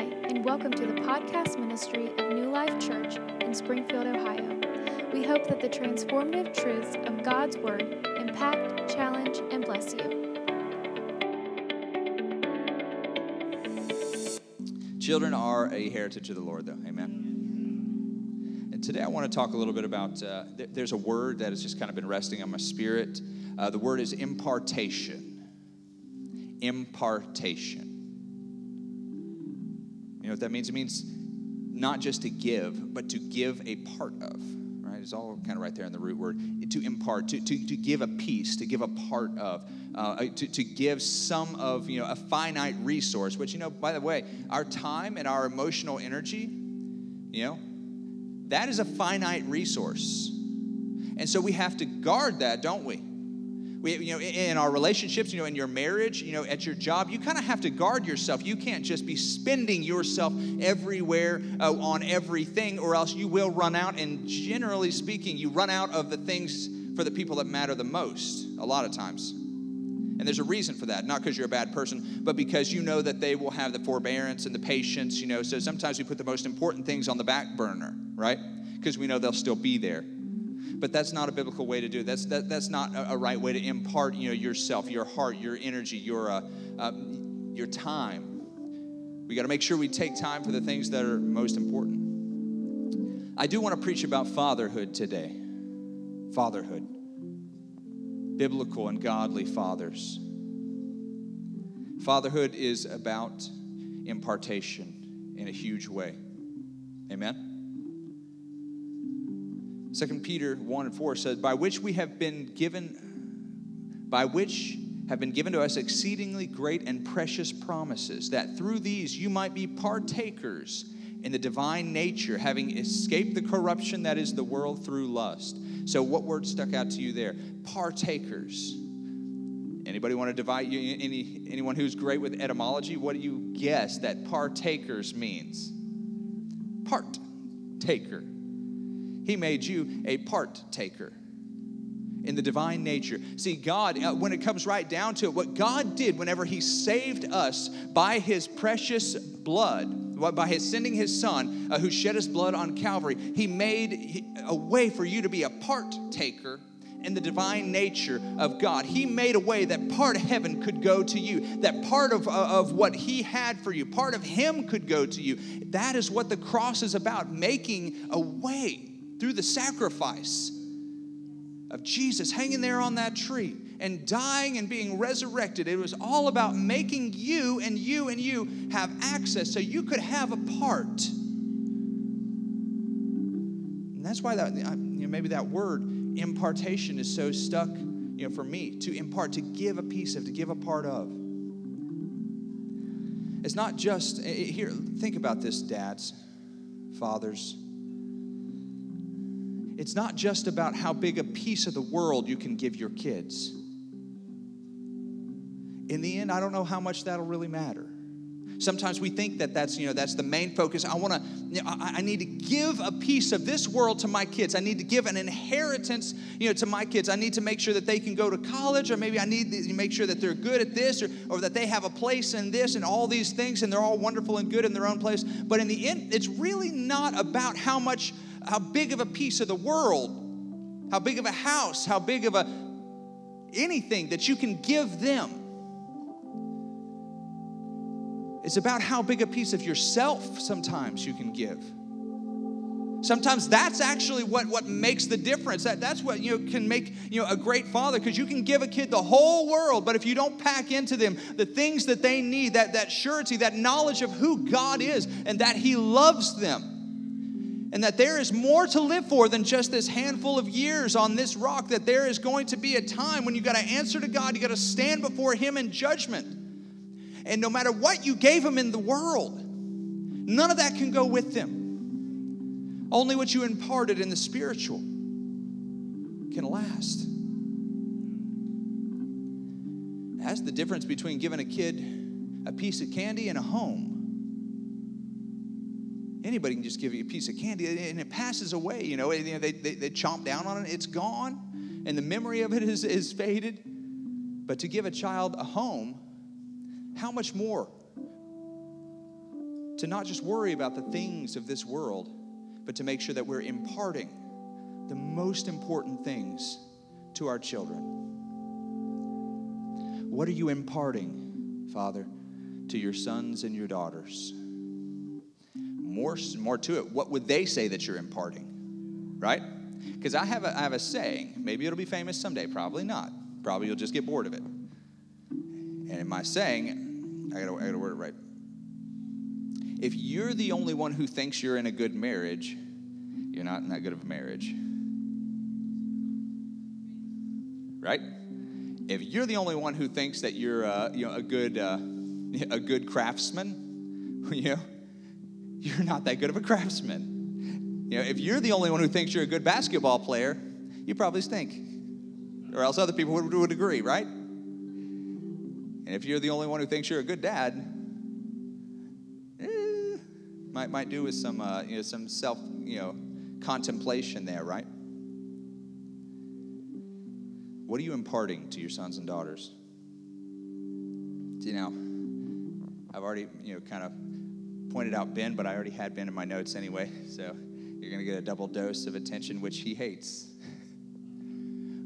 Hi, and welcome to the podcast ministry of New Life Church in Springfield, Ohio. We hope that the transformative truths of God's Word impact, challenge, and bless you. Children are a heritage of the Lord, though. Amen. And today I want to talk a little bit about uh, th- there's a word that has just kind of been resting on my spirit. Uh, the word is impartation. Impartation. Know what that means? It means not just to give, but to give a part of. Right? It's all kind of right there in the root word. To impart, to, to, to give a piece, to give a part of, uh, to, to give some of, you know, a finite resource, which, you know, by the way, our time and our emotional energy, you know, that is a finite resource. And so we have to guard that, don't we? We, you know, in our relationships, you know, in your marriage, you know, at your job, you kind of have to guard yourself. You can't just be spending yourself everywhere uh, on everything, or else you will run out. And generally speaking, you run out of the things for the people that matter the most a lot of times. And there's a reason for that, not because you're a bad person, but because you know that they will have the forbearance and the patience, you know. So sometimes we put the most important things on the back burner, right? Because we know they'll still be there but that's not a biblical way to do it. That's that, that's not a, a, right way to impart you know yourself, your heart, your energy, your uh, uh, your time. We got to make sure we take time for the things that are most important. I do want to preach about fatherhood today. Fatherhood, biblical and godly fathers. Fatherhood is about impartation in a huge way. Amen. Second Peter 1 and 4 says, By which we have been given, by which have been given to us exceedingly great and precious promises, that through these you might be partakers in the divine nature, having escaped the corruption that is the world through lust. So, what word stuck out to you there? Partakers. Anybody want to divide you? Any anyone who's great with etymology? What do you guess that partakers means? Part taker. He made you a part taker in the divine nature. See, God, uh, when it comes right down to it, what God did whenever He saved us by His precious blood, by His sending His Son, uh, who shed His blood on Calvary, He made a way for you to be a part taker in the divine nature of God. He made a way that part of heaven could go to you, that part of, uh, of what He had for you, part of Him could go to you. That is what the cross is about, making a way through the sacrifice of Jesus hanging there on that tree and dying and being resurrected. It was all about making you and you and you have access so you could have a part. And that's why that you know, maybe that word impartation is so stuck, you know, for me to impart, to give a piece of, to give a part of. It's not just eh, eh, here. Think about this, dads, fathers it's not just about how big a piece of the world you can give your kids. In the end, I don't know how much that'll really matter. Sometimes we think that that's, you know, that's the main focus. I want to, you know, I, I, need to give a piece of this world to my kids. I need to give an inheritance, you know, to my kids. I need to make sure that they can go to college, or maybe I need to make sure that they're good at this, or, or that they have a place in this, and all these things, and they're all wonderful and good in their own place. But in the end, it's really not about how much how big of a piece of the world, how big of a house, how big of a anything that you can give them. It's about how big a piece of yourself sometimes you can give. Sometimes that's actually what, what makes the difference. That, that's what you know, can make you know, a great father because you can give a kid the whole world, but if you don't pack into them the things that they need, that, that surety, that knowledge of who God is and that He loves them, and that there is more to live for than just this handful of years on this rock, that there is going to be a time when you got to answer to God, you got to stand before Him in judgment. And no matter what you gave Him in the world, none of that can go with them. Only what you imparted in the spiritual can last. That's the difference between giving a kid a piece of candy and a home. Anybody can just give you a piece of candy and it passes away. You know, they, they, they chomp down on it, it's gone, and the memory of it is, is faded. But to give a child a home, how much more to not just worry about the things of this world, but to make sure that we're imparting the most important things to our children. What are you imparting, Father, to your sons and your daughters? More, more to it, what would they say that you're imparting? Right? Because I, have have a saying, maybe it'll be famous someday, probably not. Probably you'll just get bored of it. And in my saying, I gotta, I gotta word it right. If you're the only one who thinks you're in a good marriage, you're not in that good of a marriage. Right? If you're the only one who thinks that you're uh, you know, a, good, uh, a good craftsman, you know, you're not that good of a craftsman. You know, if you're the only one who thinks you're a good basketball player, you probably stink. Or else other people would, would agree, right? And if you're the only one who thinks you're a good dad, eh, might, might do with some, uh, you know, some self, you know, contemplation there, right? What are you imparting to your sons and daughters? See now, I've already, you know, kind of pointed out Ben, but I already had Ben in my notes anyway, so you're going to get a double dose of attention, which he hates.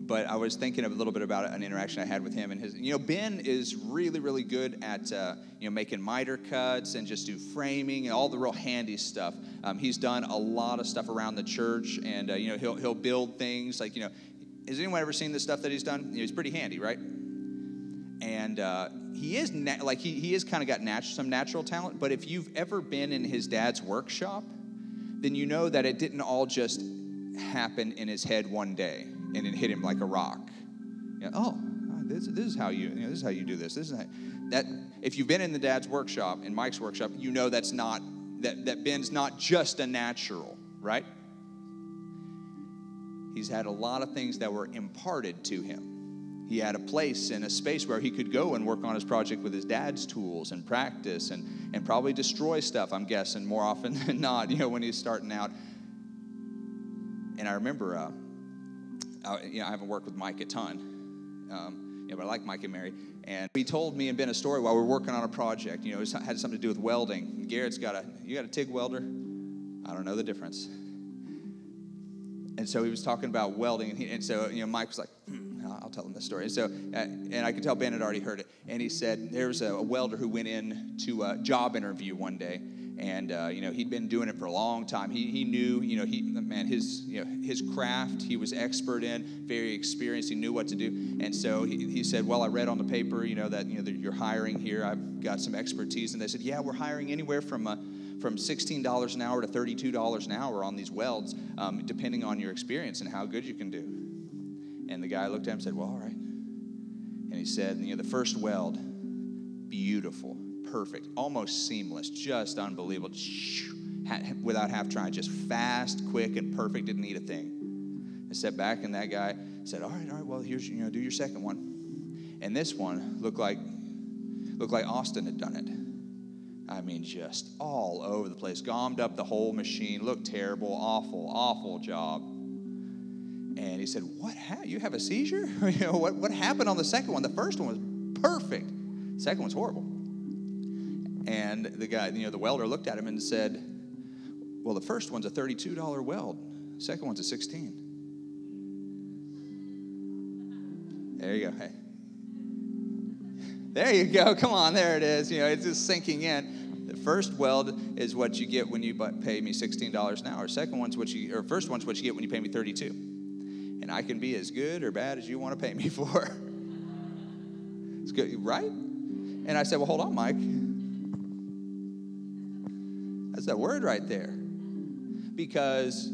but I was thinking a little bit about an interaction I had with him and his. You know, Ben is really, really good at uh, you know making miter cuts and just do framing and all the real handy stuff. Um, he's done a lot of stuff around the church, and uh, you know he'll he'll build things like you know. Has anyone ever seen the stuff that he's done? You know, he's pretty handy, right? And uh, he is na- like he, he has kind of got nat- some natural talent but if you've ever been in his dad's workshop then you know that it didn't all just happen in his head one day and it hit him like a rock. You know, oh this, this is how you, you know, this is how you do this this is how, that if you've been in the dad's workshop in mike's workshop you know that's not that, that ben's not just a natural right? He's had a lot of things that were imparted to him he had a place and a space where he could go and work on his project with his dad's tools and practice and, and probably destroy stuff, I'm guessing, more often than not, you know, when he's starting out. And I remember, uh, I, you know, I haven't worked with Mike a ton, um, you know, but I like Mike and Mary. And he told me and Ben a story while we were working on a project. You know, it had something to do with welding. Garrett's got a, you got a TIG welder? I don't know the difference. And so he was talking about welding, and, he, and so, you know, Mike was like, I'll tell him this story. And so, uh, and I could tell Ben had already heard it. And he said there was a, a welder who went in to a job interview one day, and uh, you know he'd been doing it for a long time. He, he knew, you know, he man his you know his craft he was expert in, very experienced. He knew what to do. And so he, he said, well, I read on the paper, you know, that you know that you're hiring here. I've got some expertise. And they said, yeah, we're hiring anywhere from. Uh, from $16 an hour to $32 an hour on these welds, um, depending on your experience and how good you can do. And the guy looked at him and said, Well, all right. And he said, You know, the first weld, beautiful, perfect, almost seamless, just unbelievable, without half trying, just fast, quick, and perfect, didn't need a thing. I sat back, and that guy said, All right, all right, well, here's, you know, do your second one. And this one looked like, looked like Austin had done it. I mean, just all over the place, gommed up the whole machine, looked terrible, awful, awful job. And he said, What ha- you have a seizure? you know, what, what happened on the second one? The first one was perfect. Second one's horrible. And the guy, you know, the welder looked at him and said, Well, the first one's a $32 weld. Second one's a 16. There you go. Hey. There you go. Come on, there it is. You know, it's just sinking in. The first weld is what you get when you pay me $16 an hour. Second one's what you, or first one's what you get when you pay me 32 and I can be as good or bad as you want to pay me for. It's good, right? And I said, Well, hold on, Mike. That's that word right there. Because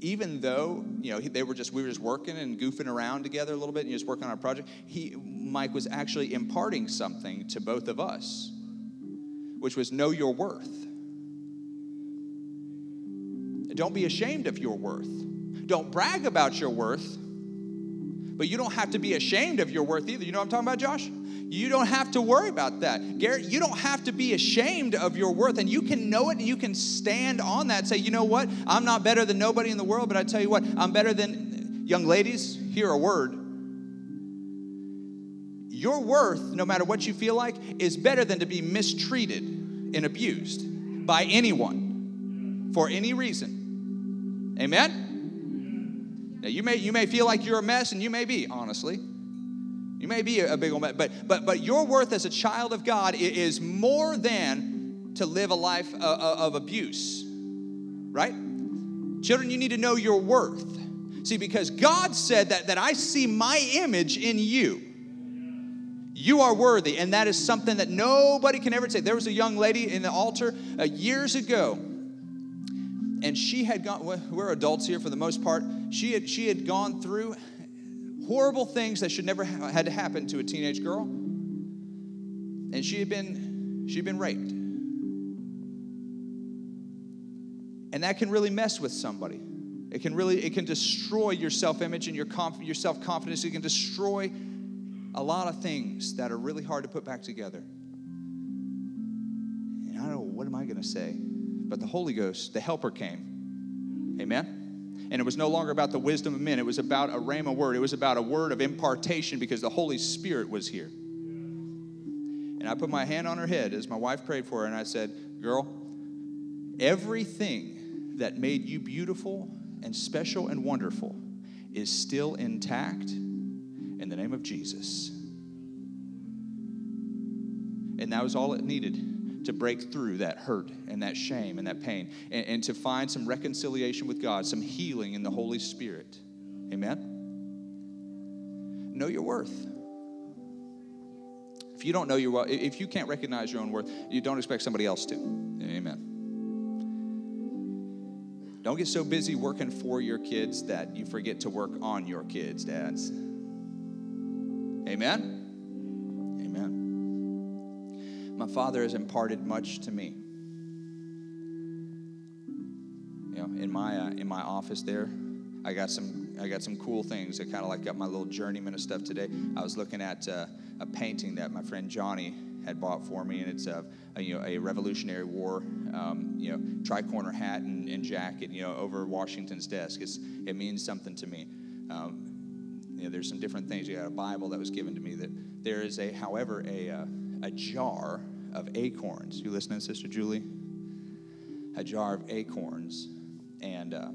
even though you know they were just we were just working and goofing around together a little bit and just working on a project, he Mike was actually imparting something to both of us, which was know your worth. Don't be ashamed of your worth. Don't brag about your worth, but you don't have to be ashamed of your worth either. You know what I'm talking about, Josh? You don't have to worry about that. Garrett, you don't have to be ashamed of your worth, and you can know it and you can stand on that. Say, you know what? I'm not better than nobody in the world, but I tell you what, I'm better than young ladies. Hear a word. Your worth, no matter what you feel like, is better than to be mistreated and abused. by anyone for any reason. Amen? Now you may you may feel like you're a mess, and you may be, honestly. You may be a, big old mess, but but but your worth as a child of God is more than to live a life of, of abuse, right? Children, you need to know your worth. See, because God said that, that I see my image in you. You are worthy, and that is something that nobody can ever say. There was a young lady in the altar uh, years ago, and she had gone. We're adults here for the most part. She had she had gone through horrible things that should never ha- had to happen to a teenage girl, and she had been she'd been raped, and that can really mess with somebody. It can really, it can destroy your self-image and your, conf- your self-confidence. It can destroy a lot of things that are really hard to put back together. And I don't know, what am I going to say? But the Holy Ghost, the helper came. Amen? And it was no longer about the wisdom of men. It was about a rhema word. It was about a word of impartation because the Holy Spirit was here. And I put my hand on her head as my wife prayed for her, and I said, Girl, everything that made you beautiful and special and wonderful is still intact in the name of Jesus. And that was all it needed to break through that hurt and that shame and that pain and, and to find some reconciliation with God, some healing in the Holy Spirit. Amen? Know your worth. If you don't know your worth, if you can't recognize your own worth, you don't expect somebody else to. Amen. Don't get so busy working for your kids that you forget to work on your kids, dads. Amen? My father has imparted much to me. You know, in my uh, in my office there, I got some I got some cool things. I kind of like got my little journeyman of stuff today. I was looking at uh, a painting that my friend Johnny had bought for me, and it's a, a you know a Revolutionary War um, you know tricorner hat and, and, jacket you know over Washington's desk. It's, it means something to me. Um, you know, there's some different things. You got a Bible that was given to me. That there is a, however, a uh, a jar of acorns. You listening, Sister Julie? A jar of acorns, and uh,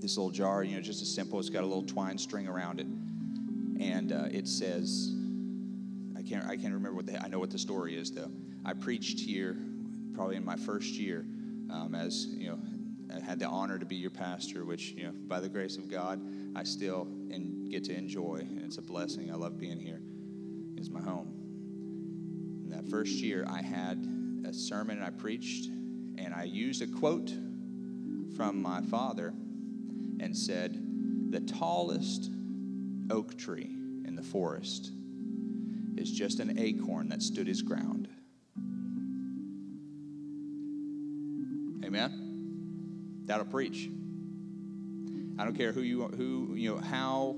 this little jar, you know, just as simple. It's got a little twine string around it, and uh, it says I can't I can't remember what the I know what the story is though. I preached here probably in my first year um, as you know I had the honor to be your pastor, which you know by the grace of God I still in, get to enjoy. And it's a blessing. I love being here. It's my home. In that first year, I had a sermon I preached, and I used a quote from my father and said, "The tallest oak tree in the forest." is just an acorn that stood his ground. Amen. That'll preach. I don't care who you who you know how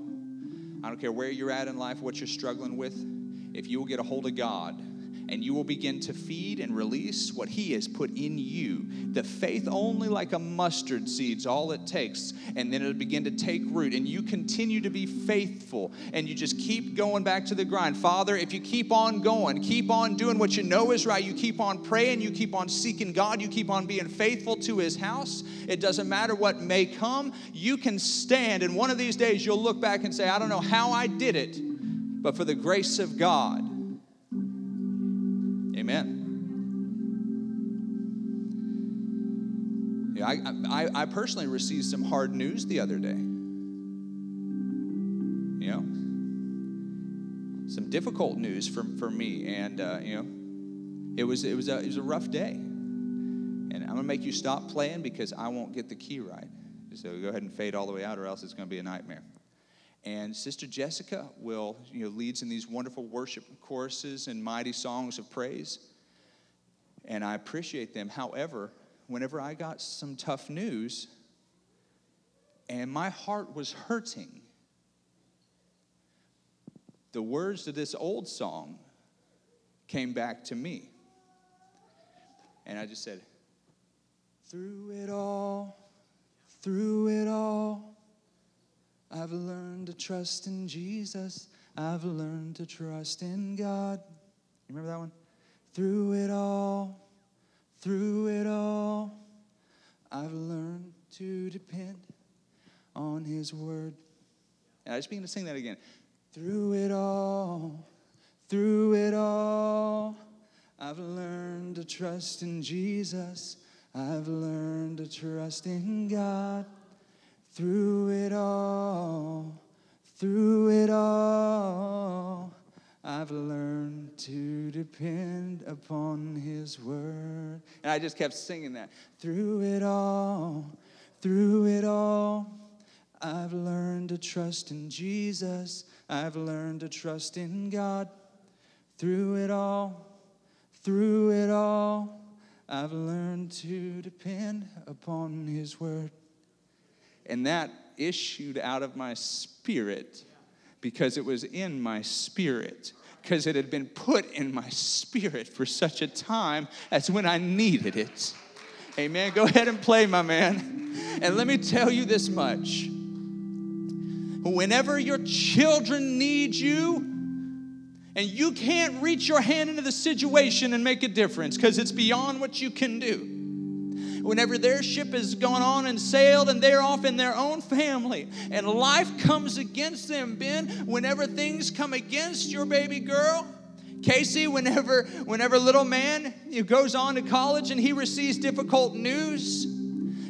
I don't care where you're at in life, what you're struggling with. If you will get a hold of God and you will begin to feed and release what He has put in you. The faith only like a mustard seed's all it takes, and then it'll begin to take root, and you continue to be faithful, and you just keep going back to the grind. Father, if you keep on going, keep on doing what you know is right, you keep on praying, you keep on seeking God, you keep on being faithful to His house, it doesn't matter what may come, you can stand, and one of these days you'll look back and say, I don't know how I did it, but for the grace of God, Amen. Yeah, I, I, I personally received some hard news the other day. You know, some difficult news for, for me, and uh, you know, it was it was a it was a rough day. And I'm gonna make you stop playing because I won't get the key right. So go ahead and fade all the way out, or else it's gonna be a nightmare. And Sister Jessica will, you know, leads in these wonderful worship choruses and mighty songs of praise. And I appreciate them. However, whenever I got some tough news and my heart was hurting, the words to this old song came back to me. And I just said, Through it all, through it all, I've learned to trust in Jesus. I've learned to trust in God. You remember that one? Through it all, through it all, I've learned to depend on His word. And I just begin to sing that again. Through it all, through it all, I've learned to trust in Jesus. I've learned to trust in God. Through it all, through it all, I've learned to depend upon His word. And I just kept singing that. Through it all, through it all, I've learned to trust in Jesus. I've learned to trust in God. Through it all, through it all, I've learned to depend upon His word. And that issued out of my spirit because it was in my spirit, because it had been put in my spirit for such a time as when I needed it. Amen. Go ahead and play, my man. And let me tell you this much whenever your children need you, and you can't reach your hand into the situation and make a difference because it's beyond what you can do whenever their ship has gone on and sailed and they're off in their own family and life comes against them, Ben, whenever things come against your baby girl, Casey, whenever whenever little man goes on to college and he receives difficult news,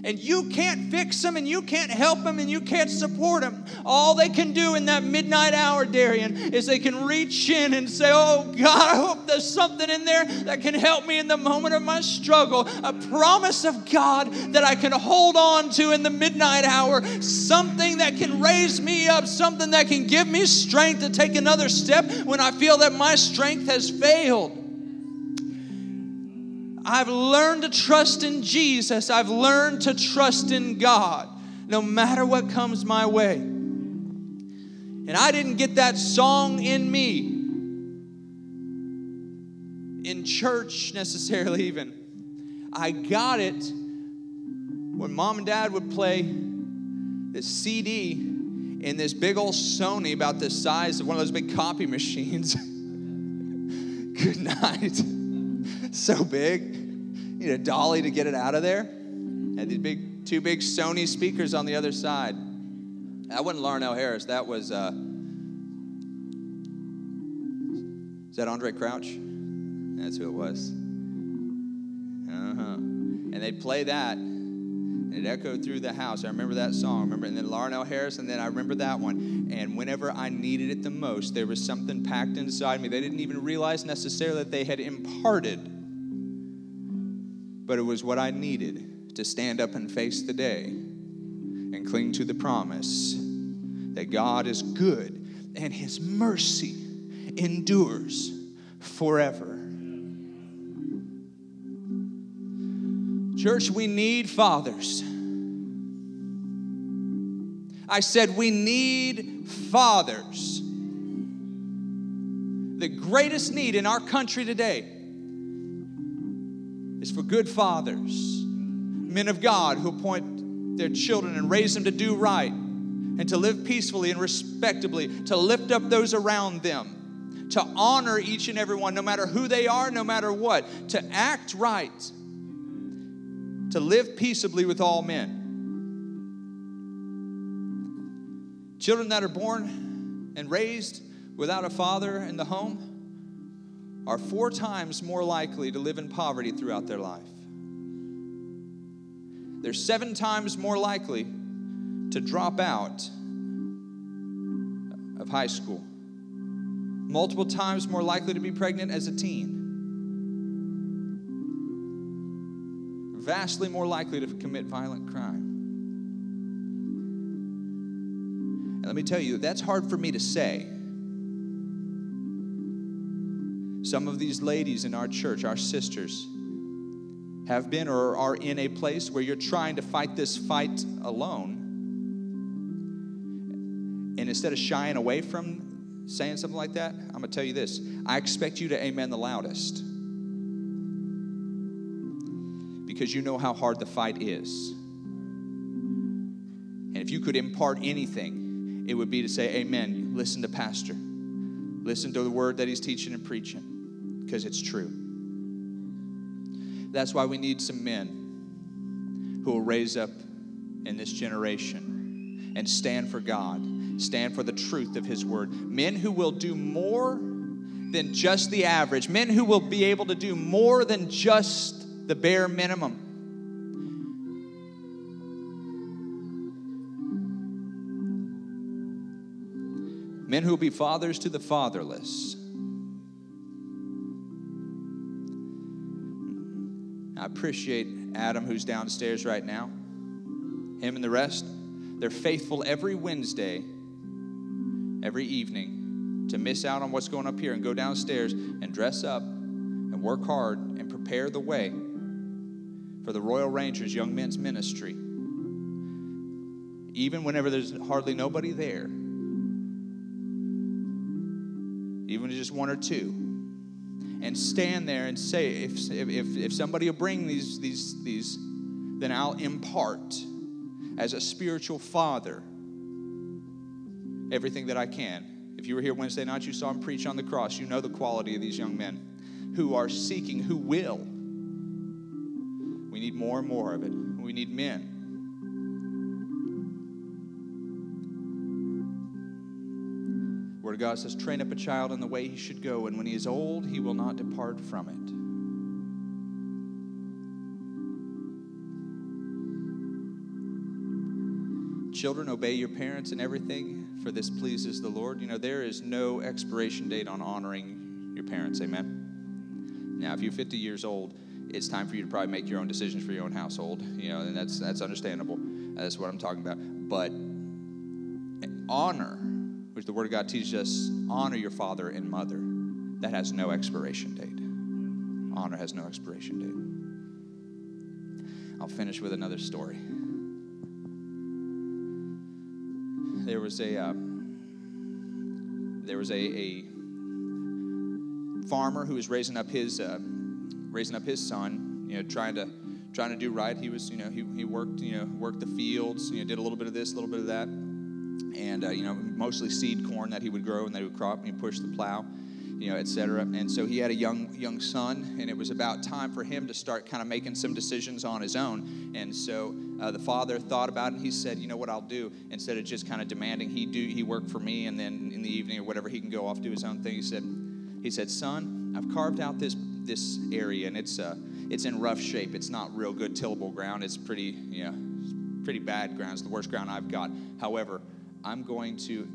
and you can't fix them and you can't help them and you can't support them. All they can do in that midnight hour, Darian, is they can reach in and say, Oh God, I hope there's something in there that can help me in the moment of my struggle. A promise of God that I can hold on to in the midnight hour, something that can raise me up, something that can give me strength to take another step when I feel that my strength has failed. I've learned to trust in Jesus. I've learned to trust in God no matter what comes my way. And I didn't get that song in me in church necessarily, even. I got it when mom and dad would play this CD in this big old Sony about the size of one of those big copy machines. Good night so big. You need a dolly to get it out of there. Had these big, two big Sony speakers on the other side. That wasn't Larnell Harris. That was, uh, is that Andraé Crouch? That's who it was. Uh huh. And they'd play that, it echoed through the house. I remember that song. I remember, and then Larnell Harris, and then I remember that one. And whenever I needed it the most, there was something packed inside me. They didn't even realize necessarily that they had imparted but it was what I needed to stand up and face the day and cling to the promise that God is good and His mercy endures forever. Church, we need fathers. I said, we need fathers. The greatest need in our country today is for good fathers, men of God who appoint their children and raise them to do right and to live peacefully and respectably, to lift up those around them, to honor each and every one, no matter who they are, no matter what, to act right, to live peaceably with all men. Children that are born and raised without a father in the home are four times more likely to live in poverty throughout their life. They're seven times more likely to drop out of high school, multiple times more likely to be pregnant as a teen, vastly more likely to commit violent crime. And let me tell you, that's hard for me to say Some of these ladies in our church, our sisters, have been or are in a place where you're trying to fight this fight alone. And instead of shying away from saying something like that, I'm going to tell you this I expect you to amen the loudest because you know how hard the fight is. And if you could impart anything, it would be to say, Amen. Listen to Pastor. Listen to the word that he's teaching and preaching because it's true. That's why we need some men who will raise up in this generation and stand for God, stand for the truth of His word. Men who will do more than just the average, men who will be able to do more than just the bare minimum. Men who will be fathers to the fatherless. I appreciate Adam, who's downstairs right now. Him and the rest, they're faithful every Wednesday, every evening, to miss out on what's going up here and go downstairs and dress up and work hard and prepare the way for the Royal Rangers Young Men's Ministry. Even whenever there's hardly nobody there, even just one or two, and stand there and say, if, if, if somebody will bring these, these, these, then I'll impart as a spiritual father everything that I can. If you were here Wednesday night, you saw him preach on the cross. You know the quality of these young men who are seeking, who will. Need more and more of it. We need men. Word of God says, train up a child in the way he should go, and when he is old, he will not depart from it. Children, obey your parents in everything, for this pleases the Lord. You know, there is no expiration date on honoring your parents. Amen. Now, if you're 50 years old, it's time for you to probably make your own decisions for your own household. You know, and that's that's understandable. That's what I'm talking about. But honor, which the Word of God teaches us, honor your father and mother. That has no expiration date. Honor has no expiration date. I'll finish with another story. there was a uh, there was a, a, farmer who was raising up his uh, raising up his son, you know, trying to trying to do right. He was, you know, he, he worked, you know, worked the fields, you know, did a little bit of this, a little bit of that, and uh, you know, mostly seed corn that he would grow and that he would crop, and he pushed the plow you know, et cetera. And so he had a young young son, and it was about time for him to start kind of making some decisions on his own. And so uh, the father thought about it, and he said, "You know what I'll do? Instead of just kind of demanding he do he work for me, and then in the evening or whatever he can go off do his own thing." He said, "He said, son, I've carved out this this area, and it's uh, it's in rough shape. It's not real good tillable ground. It's pretty, know, pretty bad ground. It's the worst ground I've got. However, I'm going to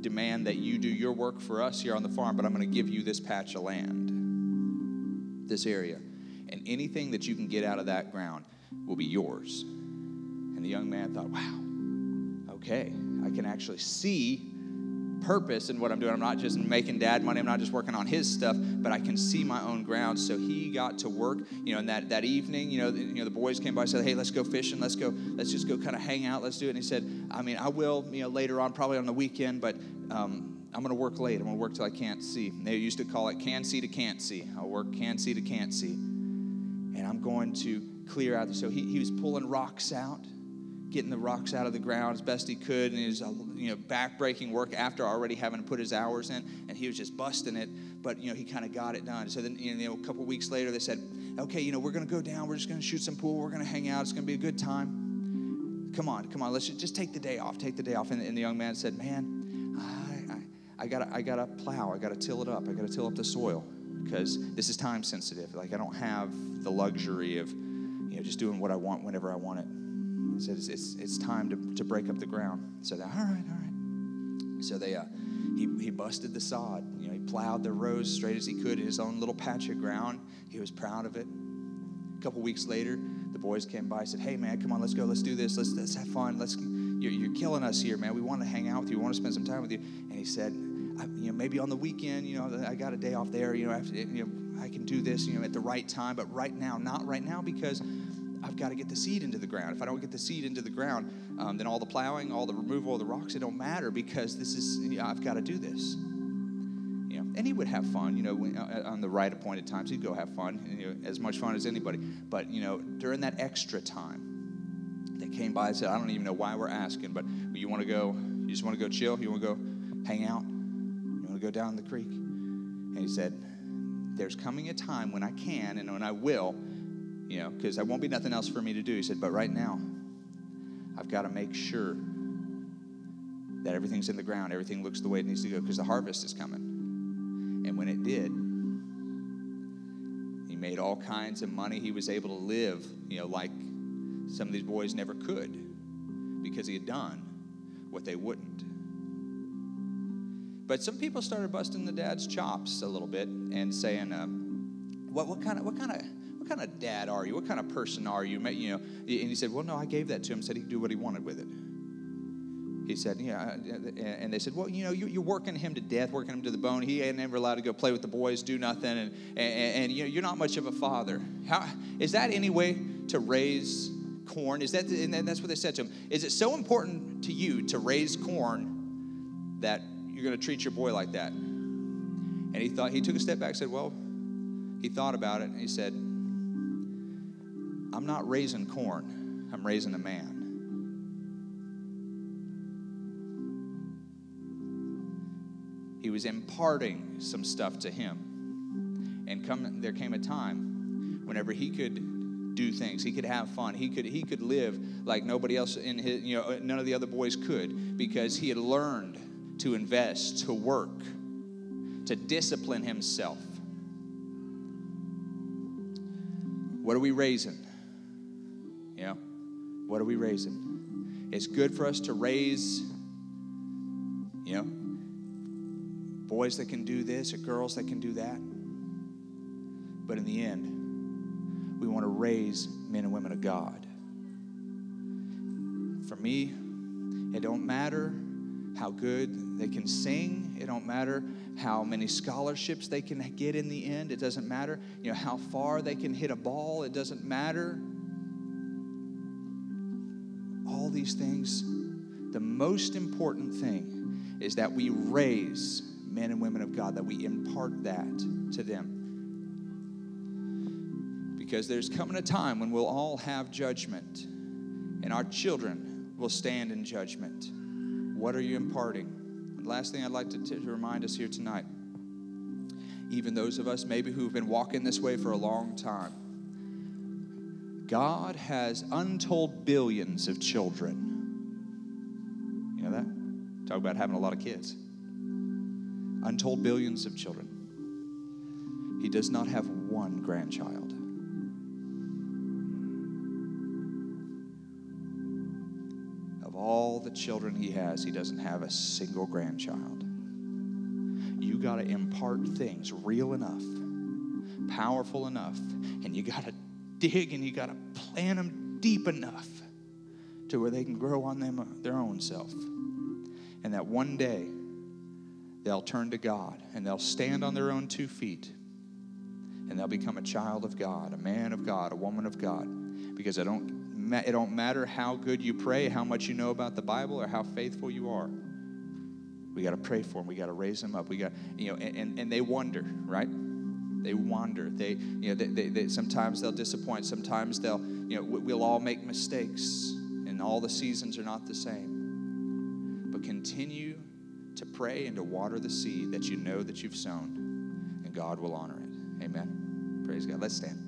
demand that you do your work for us here on the farm, but I'm going to give you this patch of land, this area. And anything that you can get out of that ground will be yours. And the young man thought, wow, okay, I can actually see purpose in what I'm doing. I'm not just making dad money. I'm not just working on his stuff, but I can see my own ground. So he got to work. You know, and that, that evening, you know, the, you know, the boys came by and said, "Hey, let's go fishing. Let's go. Let's just go kind of hang out. Let's do it." And he said, "I mean, I will. You know, later on, probably on the weekend, but." Um, I'm going to work late. I'm going to work till I can't see. They used to call it can see to can't see. I'll work can see to can't see. And I'm going to clear out. So he, he was pulling rocks out getting the rocks out of the ground as best he could, and he was, uh, you know, backbreaking work after already having to put his hours in, and he was just busting it. But you know, he kind of got it done. So then, you know, a couple weeks later, they said, "Okay, you know, we're going to go down. We're just going to shoot some pool. We're going to hang out. It's going to be a good time. Come on, come on. Let's just, just take the day off. Take the day off." And, and the young man said, "Man, I, I, I got I got to plow. I got to till it up. I got to till up the soil because this is time sensitive. Like I don't have the luxury of, you know, just doing what I want whenever I want it." He said, it's, it's, it's time to, to break up the ground. So they, all right, all right. So they, uh, he, he busted the sod. You know, he plowed the rows straight as he could in his own little patch of ground. He was proud of it. A couple weeks later, the boys came by and said, hey, man, come on, let's go. Let's do this. Let's, let's have fun. Let's, you're, you're killing us here, man. We want to hang out with you. We want to spend some time with you. And he said, you know, maybe on the weekend, you know, I got a day off there, you know, after, you know, I can do this, you know, at the right time, but right now, not right now because I've got to get the seed into the ground. If I don't get the seed into the ground, um, then all the plowing, all the removal of the rocks, it don't matter because this is, you know, I've got to do this. You know, and he would have fun, you know, when, uh, on the right appointed times, he'd go have fun, you know, as much fun as anybody. But, you know, during that extra time, they came by and said, I don't even know why we're asking, but you want to go, you just want to go chill? You want to go hang out? You want to go down the creek? And he said, there's coming a time when I can and when I will, you know, because there won't be nothing else for me to do. He said, but right now, I've got to make sure that everything's in the ground, everything looks the way it needs to go, because the harvest is coming. And when it did, he made all kinds of money. He was able to live, you know, like some of these boys never could because he had done what they wouldn't. But some people started busting the dad's chops a little bit and saying, uh, "What what kind of what kind of what kind of dad are you? What kind of person are you?" You know, and he said, "Well, no, I gave that to him. Said he could do what he wanted with it." He said, "Yeah," and they said, "Well, you know, you're working him to death, working him to the bone. He ain't never allowed to go play with the boys, do nothing, and and, and you know, you're not much of a father. How is that any way to raise?" corn is that and that's what they said to him is it so important to you to raise corn that you're going to treat your boy like that and he thought he took a step back said well he thought about it and he said i'm not raising corn i'm raising a man he was imparting some stuff to him and come there came a time whenever he could do things. He could have fun. He could he could live like nobody else in his you know none of the other boys could because he had learned to invest, to work, to discipline himself. What are we raising? Know, what are we raising? It's good for us to raise, you know, boys that can do this or girls that can do that. But in the end, we want to raise men and women of God. For me, it don't matter how good they can sing. It don't matter how many scholarships they can get in the end. It doesn't matter, you know, how far they can hit a ball. It doesn't matter. These things. The most important thing is that we raise men and women of God, that we impart that to them because there's coming a time when we'll all have judgment and our children will stand in judgment. What are you imparting? Last thing I'd like to, to remind us here tonight, even those of us maybe who've been walking this way for a long time, God has untold billions of children. You know that? Talk about having a lot of kids. Untold billions of children. He does not have one grandchild. Of all the children he has, he doesn't have a single grandchild. You got to impart things real enough, powerful enough, and you got to dig and you got to plant them deep enough to where they can grow on them uh, their own self. And that one day they'll turn to God and they'll stand on their own two feet and they'll become a child of God, a man of God, a woman of God. Because I don't it don't matter how good you pray, how much you know about the Bible, or how faithful you are. We got to pray for them. We got to raise them up. We got, you know, and, and they wonder, right? They wander. They, you know, they, they, they, sometimes they'll disappoint. Sometimes they'll, you know, we'll all make mistakes, and all the seasons are not the same. But continue to pray and to water the seed that you know that you've sown, and God will honor it. Amen. Praise God. Let's stand.